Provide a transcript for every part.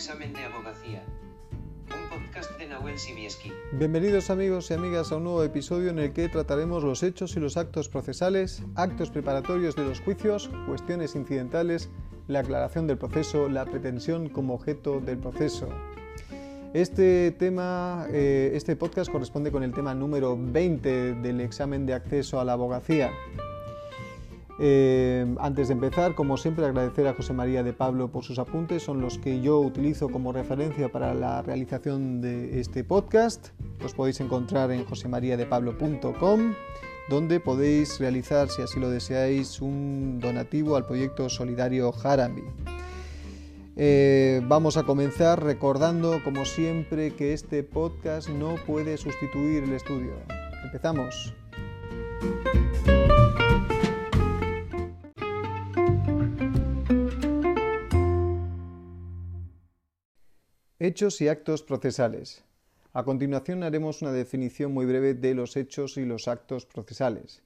examen de abogacía. Un podcast de Nahuel Simieski. Bienvenidos amigos y amigas a un nuevo episodio en el que trataremos los hechos y los actos procesales, actos preparatorios de los juicios, cuestiones incidentales, la aclaración del proceso, la pretensión como objeto del proceso. Este tema, eh, este podcast corresponde con el tema número 20 del examen de acceso a la abogacía. Eh, antes de empezar, como siempre, agradecer a José María de Pablo por sus apuntes, son los que yo utilizo como referencia para la realización de este podcast. Los podéis encontrar en josemariadepablo.com, donde podéis realizar, si así lo deseáis, un donativo al proyecto solidario Harami. Eh, vamos a comenzar recordando, como siempre, que este podcast no puede sustituir el estudio. Empezamos. Hechos y actos procesales. A continuación haremos una definición muy breve de los hechos y los actos procesales.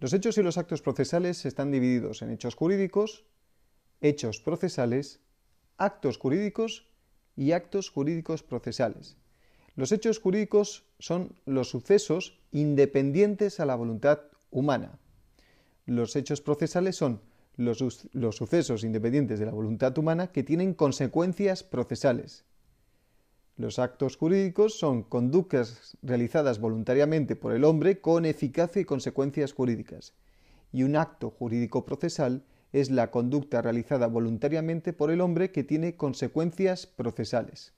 Los hechos y los actos procesales están divididos en hechos jurídicos, hechos procesales, actos jurídicos y actos jurídicos procesales. Los hechos jurídicos son los sucesos independientes a la voluntad humana. Los hechos procesales son los, los sucesos independientes de la voluntad humana que tienen consecuencias procesales. Los actos jurídicos son conductas realizadas voluntariamente por el hombre con eficacia y consecuencias jurídicas. Y un acto jurídico procesal es la conducta realizada voluntariamente por el hombre que tiene consecuencias procesales.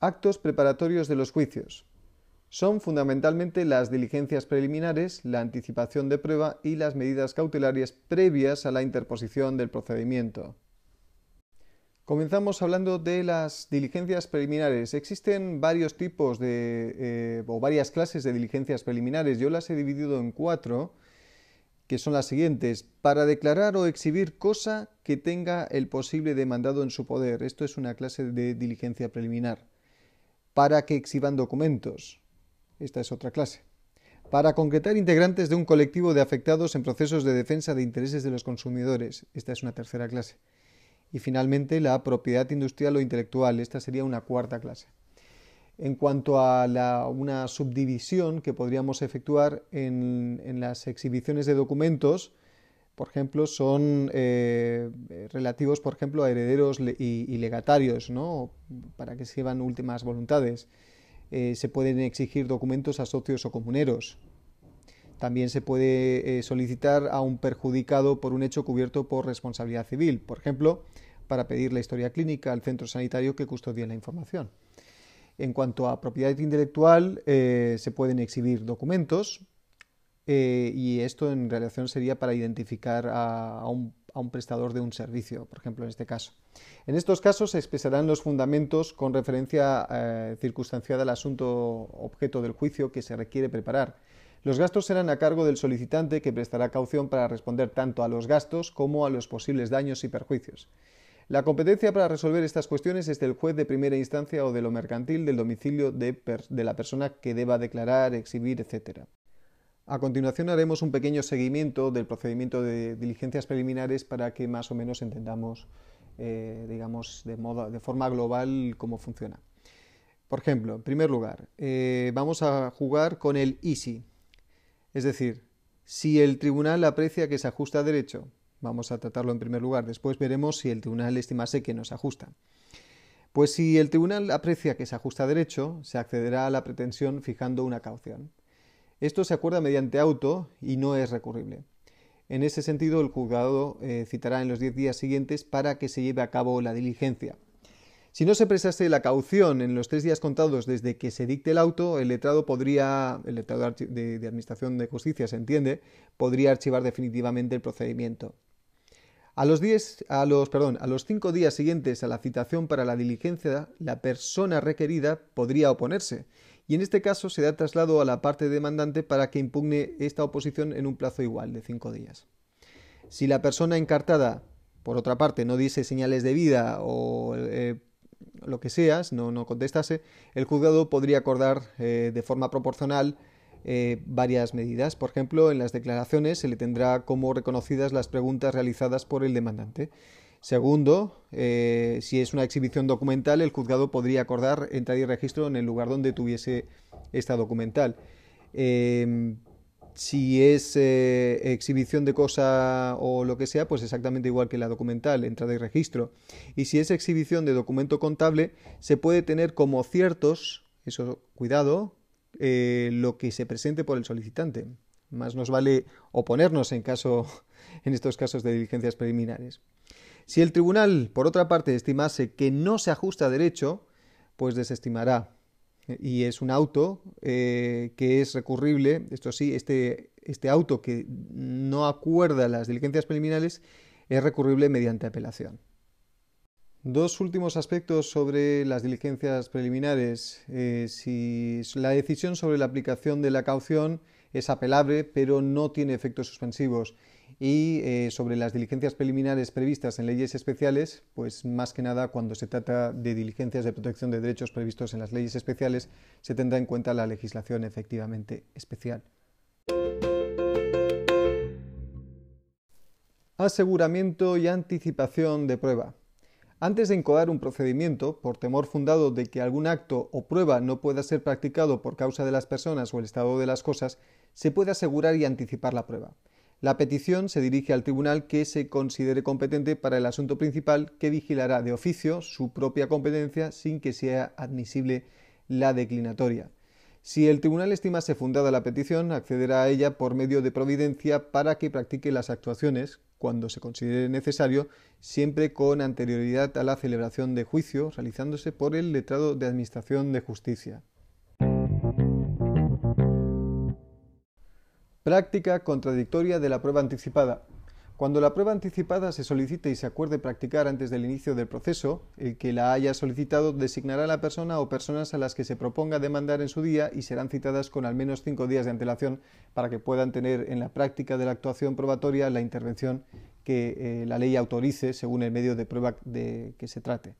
Actos preparatorios de los juicios son fundamentalmente las diligencias preliminares, la anticipación de prueba y las medidas cautelarias previas a la interposición del procedimiento. Comenzamos hablando de las diligencias preliminares. Existen varios tipos de, eh, o varias clases de diligencias preliminares. Yo las he dividido en cuatro, que son las siguientes. Para declarar o exhibir cosa que tenga el posible demandado en su poder. Esto es una clase de diligencia preliminar. Para que exhiban documentos. Esta es otra clase. Para concretar integrantes de un colectivo de afectados en procesos de defensa de intereses de los consumidores. Esta es una tercera clase. Y finalmente la propiedad industrial o intelectual. Esta sería una cuarta clase. En cuanto a una subdivisión que podríamos efectuar en, las exhibiciones de documentos, por ejemplo, son eh, relativos, por ejemplo, a herederos y, legatarios, ¿no? para que se llevan últimas voluntades. Eh, se pueden exigir documentos a socios o comuneros. También se puede eh, solicitar a un perjudicado por un hecho cubierto por responsabilidad civil, por ejemplo, para pedir la historia clínica al centro sanitario que custodia la información. En cuanto a propiedad intelectual, eh, se pueden exhibir documentos y esto en relación sería para identificar a un a un prestador de un servicio, por ejemplo, en este caso. En estos casos se expresarán los fundamentos con referencia eh, circunstanciada al asunto objeto del juicio que se requiere preparar. Los gastos serán a cargo del solicitante que prestará caución para responder tanto a los gastos como a los posibles daños y perjuicios. La competencia para resolver estas cuestiones es del juez de primera instancia o de lo mercantil del domicilio de, de la persona que deba declarar, exhibir, etc. A continuación haremos un pequeño seguimiento del procedimiento de diligencias preliminares para que más o menos entendamos, eh, digamos, de, forma global cómo funciona. Por ejemplo, en primer lugar, eh, vamos a jugar con el easy, es decir, si el tribunal aprecia que se ajusta a derecho, vamos a tratarlo en primer lugar, después veremos si el tribunal estimase que no se ajusta. Pues si el tribunal aprecia que se ajusta a derecho, se accederá a la pretensión fijando una caución. Esto se acuerda mediante auto y no es recurrible. En ese sentido, el juzgado eh, citará en los 10 días siguientes para que se lleve a cabo la diligencia. Si no se prestase la caución en los tres días contados desde que se dicte el auto, el letrado podría, el letrado de, Administración de Justicia se entiende, podría archivar definitivamente el procedimiento. A los, a, los, perdón, a los cinco días siguientes a la citación para la diligencia, la persona requerida podría oponerse y en este caso se da traslado a la parte demandante para que impugne esta oposición en un plazo igual de cinco días. Si la persona encartada, por otra parte, no diese señales de vida o eh, lo que sea, no, contestase, el juzgado podría acordar eh, de forma proporcional eh, varias medidas. Por ejemplo, en las declaraciones se le tendrá como reconocidas las preguntas realizadas por el demandante. Segundo, eh, si es una exhibición documental, el juzgado podría acordar entrada y registro en el lugar donde tuviese esta documental. Em, si es eh, exhibición de cosa o lo que sea, pues exactamente igual que la documental, entrada y registro. Y si es exhibición de documento contable, se puede tener como ciertos, eso cuidado, eh, lo que se presente por el solicitante. Más nos vale oponernos en, caso, en estos casos de diligencias preliminares. Si el tribunal, por otra parte, estimase que no se ajusta a derecho, pues desestimará. Y es un auto eh, que es recurrible, esto sí, este, este auto que no acuerda las diligencias preliminares es recurrible mediante apelación. Dos últimos aspectos sobre las diligencias preliminares. Eh, si la decisión sobre la aplicación de la caución es apelable, pero no tiene efectos suspensivos. Y eh, sobre las diligencias preliminares previstas en leyes especiales, pues más que nada cuando se trata de diligencias de protección de derechos previstos en las leyes especiales, se tendrá en cuenta la legislación efectivamente especial. Aseguramiento y anticipación de prueba. Antes de incoar un procedimiento, por temor fundado de que algún acto o prueba no pueda ser practicado por causa de las personas o el estado de las cosas, se puede asegurar y anticipar la prueba. La petición se dirige al tribunal que se considere competente para el asunto principal que vigilará de oficio su propia competencia sin que sea admisible la declinatoria. Si el tribunal estimase fundada la petición, accederá a ella por medio de providencia para que practique las actuaciones cuando se considere necesario, siempre con anterioridad a la celebración de juicio realizándose por el letrado de Administración de Justicia. Práctica contradictoria de la prueba anticipada. Cuando la prueba anticipada se solicite y se acuerde practicar antes del inicio del proceso, el que la haya solicitado designará a la persona o personas a las que se proponga demandar en su día y serán citadas con al menos cinco días de antelación para que puedan tener en la práctica de la actuación probatoria la intervención que eh, la ley autorice según el medio de prueba de que se trate.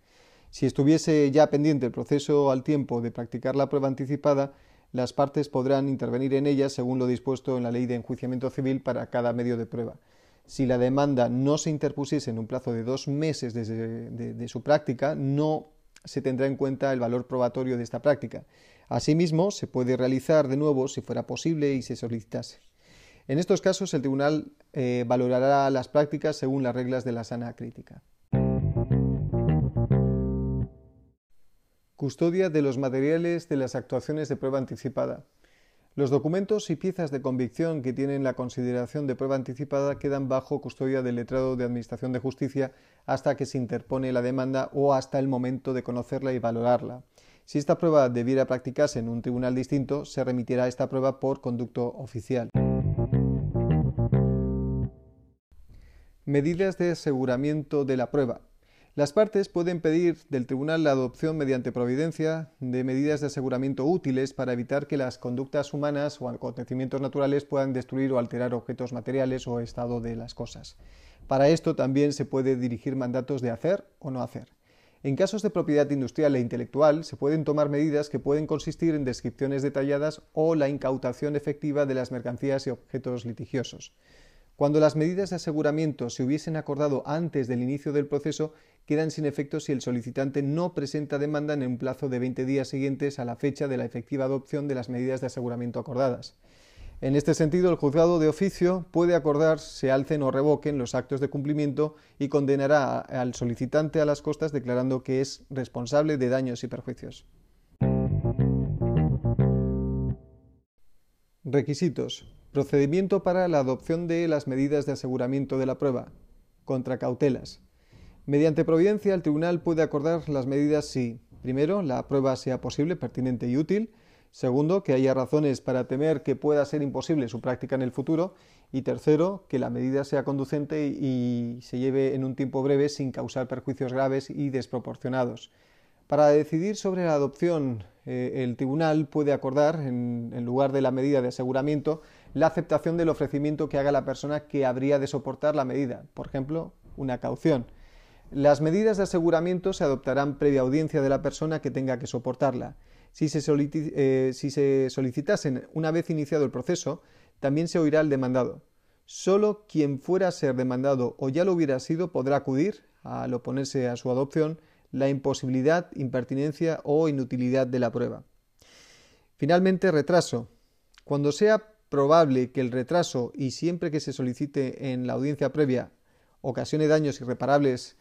Si estuviese ya pendiente el proceso al tiempo de practicar la prueba anticipada, las partes podrán intervenir en ella según lo dispuesto en la ley de enjuiciamiento civil para cada medio de prueba si la demanda no se interpusiese en un plazo de dos meses desde de, su práctica, no se tendrá en cuenta el valor probatorio de esta práctica. Asimismo, se puede realizar de nuevo si fuera posible y se solicitase. En estos casos, el tribunal eh, valorará las prácticas según las reglas de la sana crítica. Custodia de los materiales de las actuaciones de prueba anticipada. Los documentos y piezas de convicción que tienen la consideración de prueba anticipada quedan bajo custodia del letrado de Administración de Justicia hasta que se interpone la demanda o hasta el momento de conocerla y valorarla. Si esta prueba debiera practicarse en un tribunal distinto, se remitirá esta prueba por conducto oficial. Medidas de aseguramiento de la prueba. Las partes pueden pedir del tribunal la adopción mediante providencia de medidas de aseguramiento útiles para evitar que las conductas humanas o acontecimientos naturales puedan destruir o alterar objetos materiales o estado de las cosas. Para esto también se puede dirigir mandatos de hacer o no hacer. En casos de propiedad industrial e intelectual se pueden tomar medidas que pueden consistir en descripciones detalladas o la incautación efectiva de las mercancías y objetos litigiosos. Cuando las medidas de aseguramiento se hubiesen acordado antes del inicio del proceso, quedan sin efecto si el solicitante no presenta demanda en un plazo de 20 días siguientes a la fecha de la efectiva adopción de las medidas de aseguramiento acordadas. En este sentido, el juzgado de oficio puede acordar se alcen o revoquen los actos de cumplimiento y condenará al solicitante a las costas declarando que es responsable de daños y perjuicios. Requisitos. Procedimiento para la adopción de las medidas de aseguramiento de la prueba. Contra cautelas. Mediante providencia, el tribunal puede acordar las medidas si, primero, la prueba sea posible, pertinente y útil, segundo, que haya razones para temer que pueda ser imposible su práctica en el futuro, y tercero, que la medida sea conducente y se lleve en un tiempo breve sin causar perjuicios graves y desproporcionados. Para decidir sobre la adopción, eh, el tribunal puede acordar, en, lugar de la medida de aseguramiento, la aceptación del ofrecimiento que haga la persona que habría de soportar la medida, por ejemplo, una caución. Las medidas de aseguramiento se adoptarán previa audiencia de la persona que tenga que soportarla. Si se, eh, solicitasen una vez iniciado el proceso, también se oirá el demandado. Solo quien fuera a ser demandado o ya lo hubiera sido podrá acudir, al oponerse a su adopción, la imposibilidad, impertinencia o inutilidad de la prueba. Finalmente, retraso. Cuando sea probable que el retraso y siempre que se solicite en la audiencia previa ocasione daños irreparables,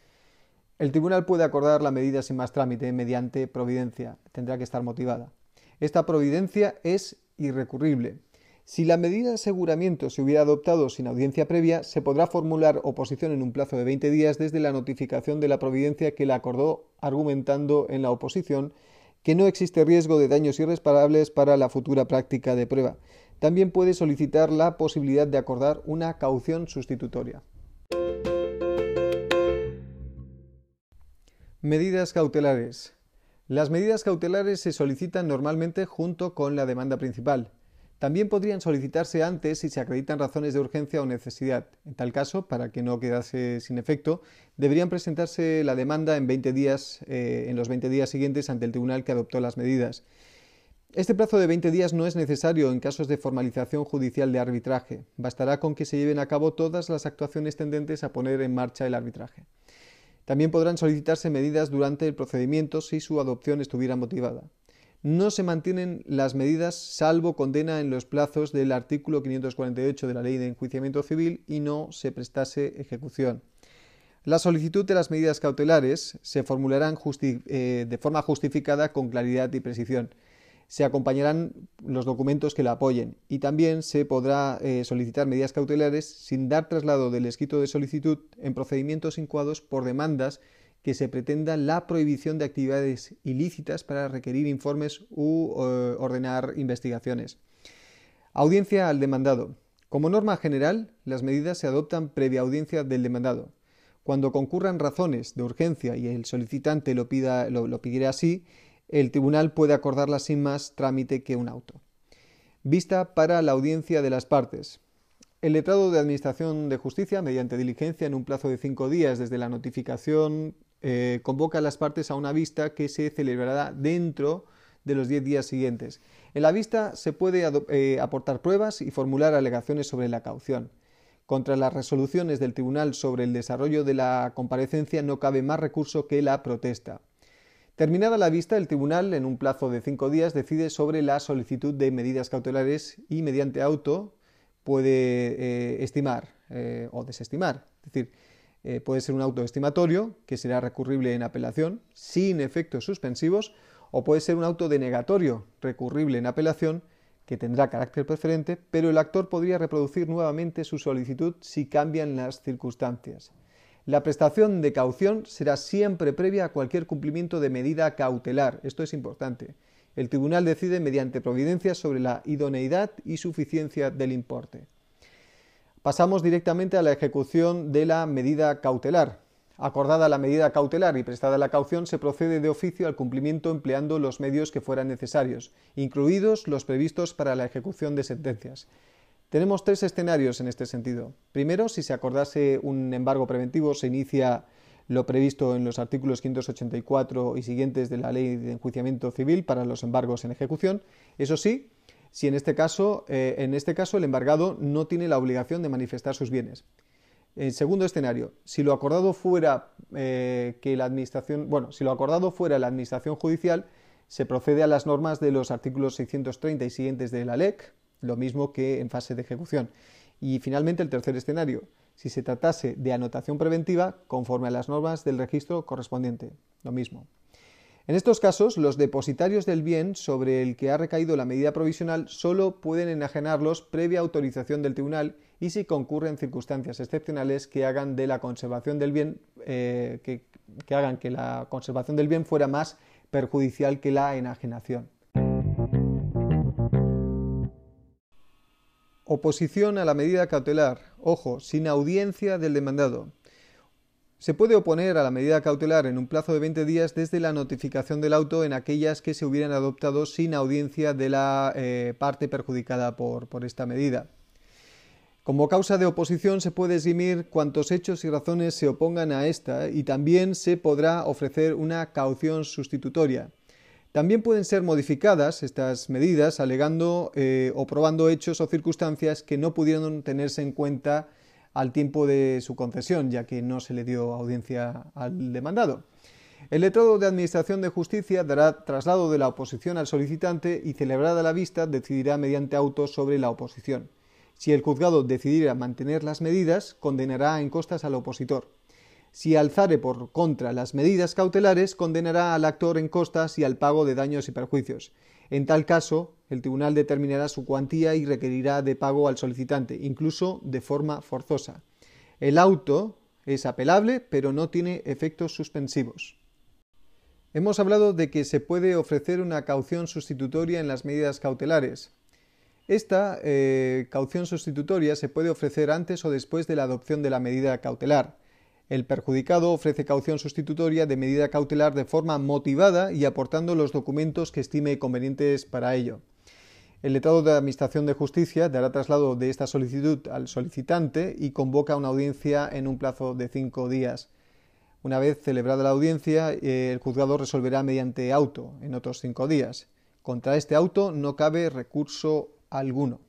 el tribunal puede acordar la medida sin más trámite mediante providencia. Tendrá que estar motivada. Esta providencia es irrecurrible. Si la medida de aseguramiento se hubiera adoptado sin audiencia previa, se podrá formular oposición en un plazo de 20 días desde la notificación de la providencia que la acordó, argumentando en la oposición que no existe riesgo de daños irreparables para la futura práctica de prueba. También puede solicitar la posibilidad de acordar una caución sustitutoria. Medidas cautelares. Las medidas cautelares se solicitan normalmente junto con la demanda principal. También podrían solicitarse antes si se acreditan razones de urgencia o necesidad. En tal caso, para que no quedase sin efecto, deberían presentarse la demanda en, 20 días, eh, en los 20 días siguientes ante el tribunal que adoptó las medidas. Este plazo de 20 días no es necesario en casos de formalización judicial de arbitraje. Bastará con que se lleven a cabo todas las actuaciones tendentes a poner en marcha el arbitraje. También podrán solicitarse medidas durante el procedimiento si su adopción estuviera motivada no se mantienen las medidas salvo condena en los plazos del artículo 548 de la Ley de Enjuiciamiento Civil y no se prestase ejecución. La solicitud de las medidas cautelares se formularán eh, de forma justificada con claridad y precisión. Se acompañarán los documentos que la apoyen y también se podrá eh, solicitar medidas cautelares sin dar traslado del escrito de solicitud en procedimientos incoados por demandas que se pretenda la prohibición de actividades ilícitas para requerir informes u eh, ordenar investigaciones. Audiencia al demandado. Como norma general, las medidas se adoptan previa audiencia del demandado. Cuando concurran razones de urgencia y el solicitante lo, pida, lo, pidiera así, el tribunal puede acordarla sin más trámite que un auto. Vista para la audiencia de las partes. El letrado de Administración de Justicia, mediante diligencia en un plazo de cinco días desde la notificación eh, convoca a las partes a una vista que se celebrará dentro de los 10 días siguientes. En la vista se puede eh, aportar pruebas y formular alegaciones sobre la caución. Contra las resoluciones del tribunal sobre el desarrollo de la comparecencia no cabe más recurso que la protesta. Terminada la vista, el tribunal, en un plazo de cinco días, decide sobre la solicitud de medidas cautelares y, mediante auto, puede eh, estimar o desestimar. Es decir, eh, puede ser un auto estimatorio, que será recurrible en apelación, sin efectos suspensivos, o puede ser un auto denegatorio, recurrible en apelación, que tendrá carácter preferente, pero el actor podría reproducir nuevamente su solicitud si cambian las circunstancias. La prestación de caución será siempre previa a cualquier cumplimiento de medida cautelar. Esto es importante. El tribunal decide mediante providencias sobre la idoneidad y suficiencia del importe. Pasamos directamente a la ejecución de la medida cautelar. Acordada la medida cautelar y prestada la caución, se procede de oficio al cumplimiento empleando los medios que fueran necesarios, incluidos los previstos para la ejecución de sentencias. Tenemos tres escenarios en este sentido. Primero, si se acordase un embargo preventivo, se inicia lo previsto en los artículos 584 y siguientes de la Ley de Enjuiciamiento Civil para los embargos en ejecución. Eso sí, si en este caso, eh, en este caso el embargado no tiene la obligación de manifestar sus bienes. En segundo escenario, si lo acordado fuera eh, que la administración, bueno, si lo acordado fuera la administración judicial, se procede a las normas de los artículos 630 y siguientes de la LEC, lo mismo que en fase de ejecución. Y finalmente el tercer escenario, si se tratase de anotación preventiva conforme a las normas del registro correspondiente, lo mismo. En estos casos, los depositarios del bien sobre el que ha recaído la medida provisional solo pueden enajenarlos previa autorización del tribunal y si concurren circunstancias excepcionales que hagan de la conservación del bien eh, que, que hagan que la conservación del bien fuera más perjudicial que la enajenación. Oposición a la medida cautelar. Ojo, sin audiencia del demandado. Se puede oponer a la medida cautelar en un plazo de 20 días desde la notificación del auto en aquellas que se hubieran adoptado sin audiencia de la eh, parte perjudicada por, por esta medida. Como causa de oposición se puede eximir cuantos hechos y razones se opongan a esta y también se podrá ofrecer una caución sustitutoria. También pueden ser modificadas estas medidas alegando eh, o probando hechos o circunstancias que no pudieron tenerse en cuenta al tiempo de su concesión, ya que no se le dio audiencia al demandado. El letrado de Administración de Justicia dará traslado de la oposición al solicitante y celebrada la vista decidirá mediante auto sobre la oposición. Si el juzgado decidiera mantener las medidas, condenará en costas al opositor. Si alzare por contra las medidas cautelares, condenará al actor en costas y al pago de daños y perjuicios. En tal caso, el tribunal determinará su cuantía y requerirá de pago al solicitante, incluso de forma forzosa. El auto es apelable, pero no tiene efectos suspensivos. Hemos hablado de que se puede ofrecer una caución sustitutoria en las medidas cautelares. Esta eh, caución sustitutoria se puede ofrecer antes o después de la adopción de la medida cautelar. El perjudicado ofrece caución sustitutoria de medida cautelar de forma motivada y aportando los documentos que estime convenientes para ello. El letrado de Administración de Justicia dará traslado de esta solicitud al solicitante y convoca una audiencia en un plazo de cinco días. Una vez celebrada la audiencia, eh, el juzgado resolverá mediante auto en otros cinco días. Contra este auto no cabe recurso alguno.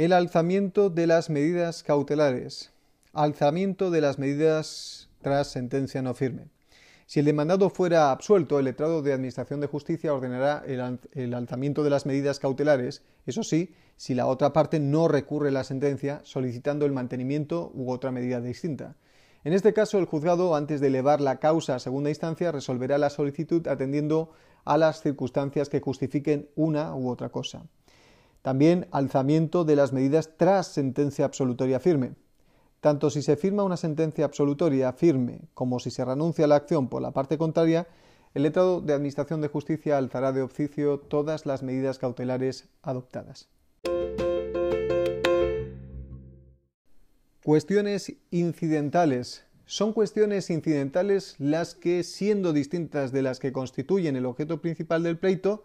El alzamiento de las medidas cautelares. Alzamiento de las medidas tras sentencia no firme. Si el demandado fuera absuelto, el letrado de Administración de Justicia ordenará el, alzamiento de las medidas cautelares, eso sí, si la otra parte no recurre la sentencia solicitando el mantenimiento u otra medida distinta. En este caso, el juzgado, antes de elevar la causa a segunda instancia, resolverá la solicitud atendiendo a las circunstancias que justifiquen una u otra cosa. También alzamiento de las medidas tras sentencia absolutoria firme. Tanto si se firma una sentencia absolutoria firme como si se renuncia a la acción por la parte contraria, el letrado de Administración de Justicia alzará de oficio todas las medidas cautelares adoptadas. Cuestiones incidentales. Son cuestiones incidentales las que, siendo distintas de las que constituyen el objeto principal del pleito,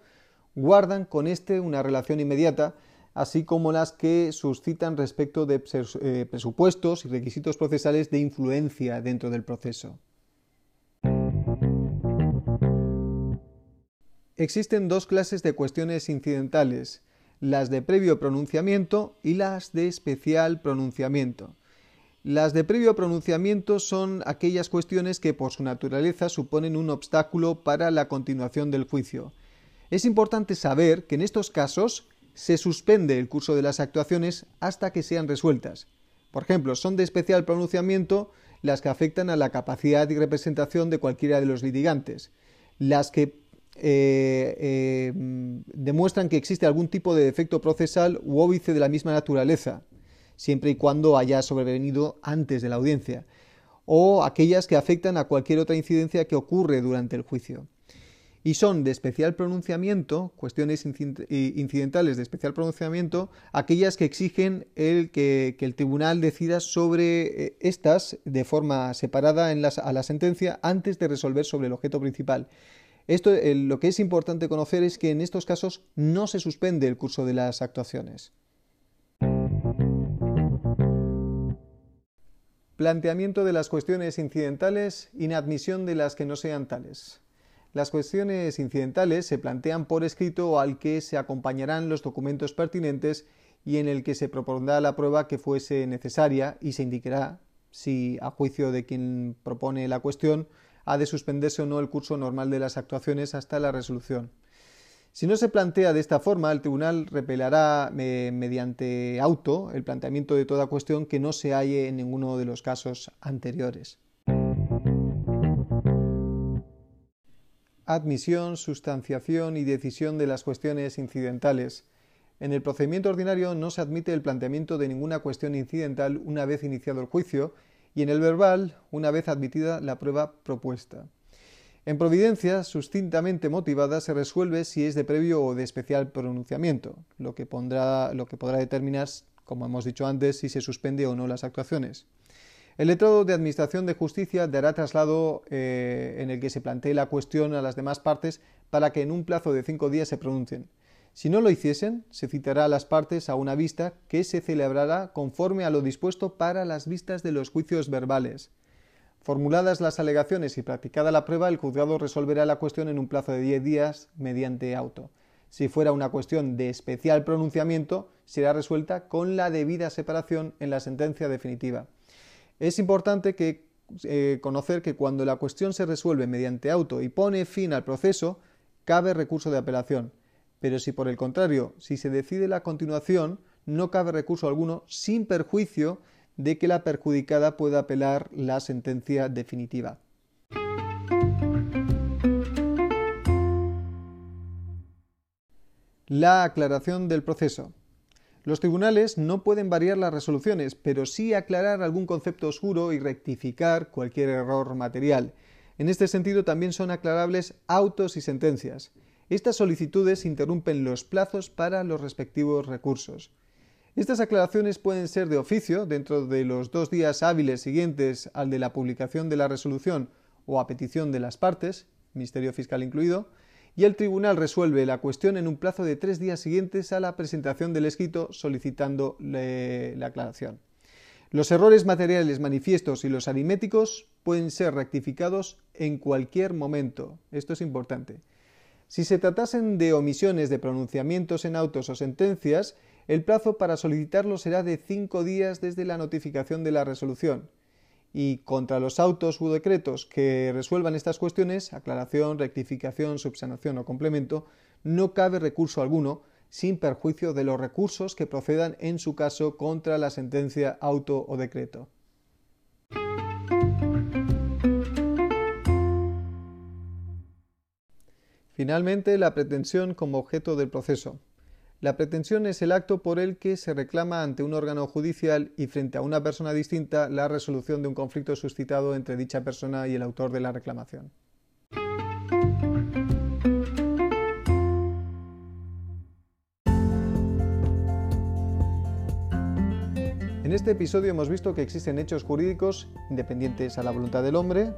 guardan con éste una relación inmediata, así como las que suscitan respecto de eh, presupuestos y requisitos procesales de influencia dentro del proceso. Existen dos clases de cuestiones incidentales, las de previo pronunciamiento y las de especial pronunciamiento. Las de previo pronunciamiento son aquellas cuestiones que por su naturaleza suponen un obstáculo para la continuación del juicio. Es importante saber que en estos casos se suspende el curso de las actuaciones hasta que sean resueltas. Por ejemplo, son de especial pronunciamiento las que afectan a la capacidad y representación de cualquiera de los litigantes, las que eh, eh, demuestran que existe algún tipo de defecto procesal u óbice de la misma naturaleza, siempre y cuando haya sobrevenido antes de la audiencia, o aquellas que afectan a cualquier otra incidencia que ocurre durante el juicio y son de especial pronunciamiento, cuestiones incidentales de especial pronunciamiento, aquellas que exigen el que, el tribunal decida sobre eh, estas de forma separada en a la sentencia antes de resolver sobre el objeto principal. Esto, lo que es importante conocer es que en estos casos no se suspende el curso de las actuaciones. Planteamiento de las cuestiones incidentales, inadmisión de las que no sean tales. Las cuestiones incidentales se plantean por escrito al que se acompañarán los documentos pertinentes y en el que se propondrá la prueba que fuese necesaria y se indicará si, a juicio de quien propone la cuestión, ha de suspenderse o no el curso normal de las actuaciones hasta la resolución. Si no se plantea de esta forma, el tribunal repelará eh, mediante auto el planteamiento de toda cuestión que no se halle en ninguno de los casos anteriores. Admisión, sustanciación y decisión de las cuestiones incidentales. En el procedimiento ordinario no se admite el planteamiento de ninguna cuestión incidental una vez iniciado el juicio y en el verbal una vez admitida la prueba propuesta. En providencia, sustintamente motivada, se resuelve si es de previo o de especial pronunciamiento, lo que, pondrá, lo que podrá determinar, como hemos dicho antes, si se suspende o no las actuaciones. El letrado de Administración de Justicia dará traslado eh, en el que se plantee la cuestión a las demás partes para que en un plazo de cinco días se pronuncien. Si no lo hiciesen, se citará a las partes a una vista que se celebrará conforme a lo dispuesto para las vistas de los juicios verbales. Formuladas las alegaciones y practicada la prueba, el juzgado resolverá la cuestión en un plazo de 10 días mediante auto. Si fuera una cuestión de especial pronunciamiento, será resuelta con la debida separación en la sentencia definitiva. Es importante que, eh, conocer que cuando la cuestión se resuelve mediante auto y pone fin al proceso, cabe recurso de apelación. Pero si por el contrario, si se decide la continuación, no cabe recurso alguno sin perjuicio de que la perjudicada pueda apelar la sentencia definitiva. La aclaración del proceso. Los tribunales no pueden variar las resoluciones, pero sí aclarar algún concepto oscuro y rectificar cualquier error material. En este sentido también son aclarables autos y sentencias. Estas solicitudes interrumpen los plazos para los respectivos recursos. Estas aclaraciones pueden ser de oficio dentro de los dos días hábiles siguientes al de la publicación de la resolución o a petición de las partes, Ministerio Fiscal incluido, y el tribunal resuelve la cuestión en un plazo de tres días siguientes a la presentación del escrito solicitando la aclaración. Los errores materiales manifiestos y los aritméticos pueden ser rectificados en cualquier momento. Esto es importante. Si se tratasen de omisiones de pronunciamientos en autos o sentencias, el plazo para solicitarlo será de cinco días desde la notificación de la resolución y contra los autos u decretos que resuelvan estas cuestiones, aclaración, rectificación, subsanación o complemento, no cabe recurso alguno sin perjuicio de los recursos que procedan en su caso contra la sentencia, auto o decreto. Finalmente, la pretensión como objeto del proceso. La pretensión es el acto por el que se reclama ante un órgano judicial y frente a una persona distinta la resolución de un conflicto suscitado entre dicha persona y el autor de la reclamación. En este episodio hemos visto que existen hechos jurídicos independientes a la voluntad del hombre,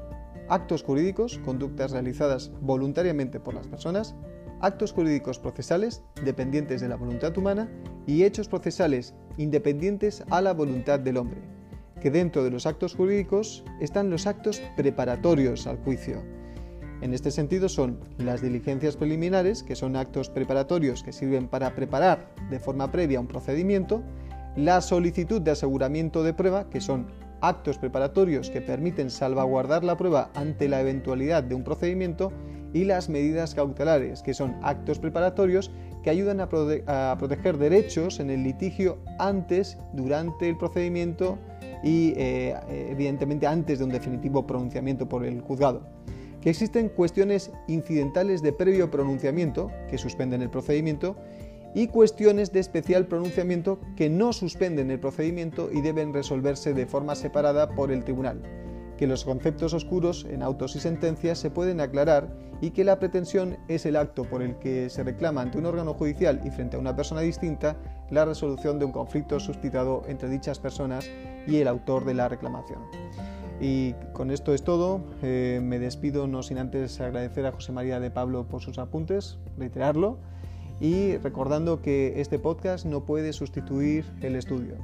actos jurídicos, conductas realizadas voluntariamente por las personas, actos jurídicos procesales dependientes de la voluntad humana y hechos procesales independientes a la voluntad del hombre, que dentro de los actos jurídicos están los actos preparatorios al juicio. En este sentido son las diligencias preliminares, que son actos preparatorios que sirven para preparar de forma previa un procedimiento, la solicitud de aseguramiento de prueba, que son actos preparatorios que permiten salvaguardar la prueba ante la eventualidad de un procedimiento, y las medidas cautelares, que son actos preparatorios que ayudan a, proteger derechos en el litigio antes, durante el procedimiento y eh, evidentemente antes de un definitivo pronunciamiento por el juzgado. Que existen cuestiones incidentales de previo pronunciamiento que suspenden el procedimiento y cuestiones de especial pronunciamiento que no suspenden el procedimiento y deben resolverse de forma separada por el tribunal que los conceptos oscuros en autos y sentencias se pueden aclarar y que la pretensión es el acto por el que se reclama ante un órgano judicial y frente a una persona distinta la resolución de un conflicto suscitado entre dichas personas y el autor de la reclamación. Y con esto es todo. Eh, me despido no sin antes agradecer a José María de Pablo por sus apuntes, reiterarlo, y recordando que este podcast no puede sustituir el estudio.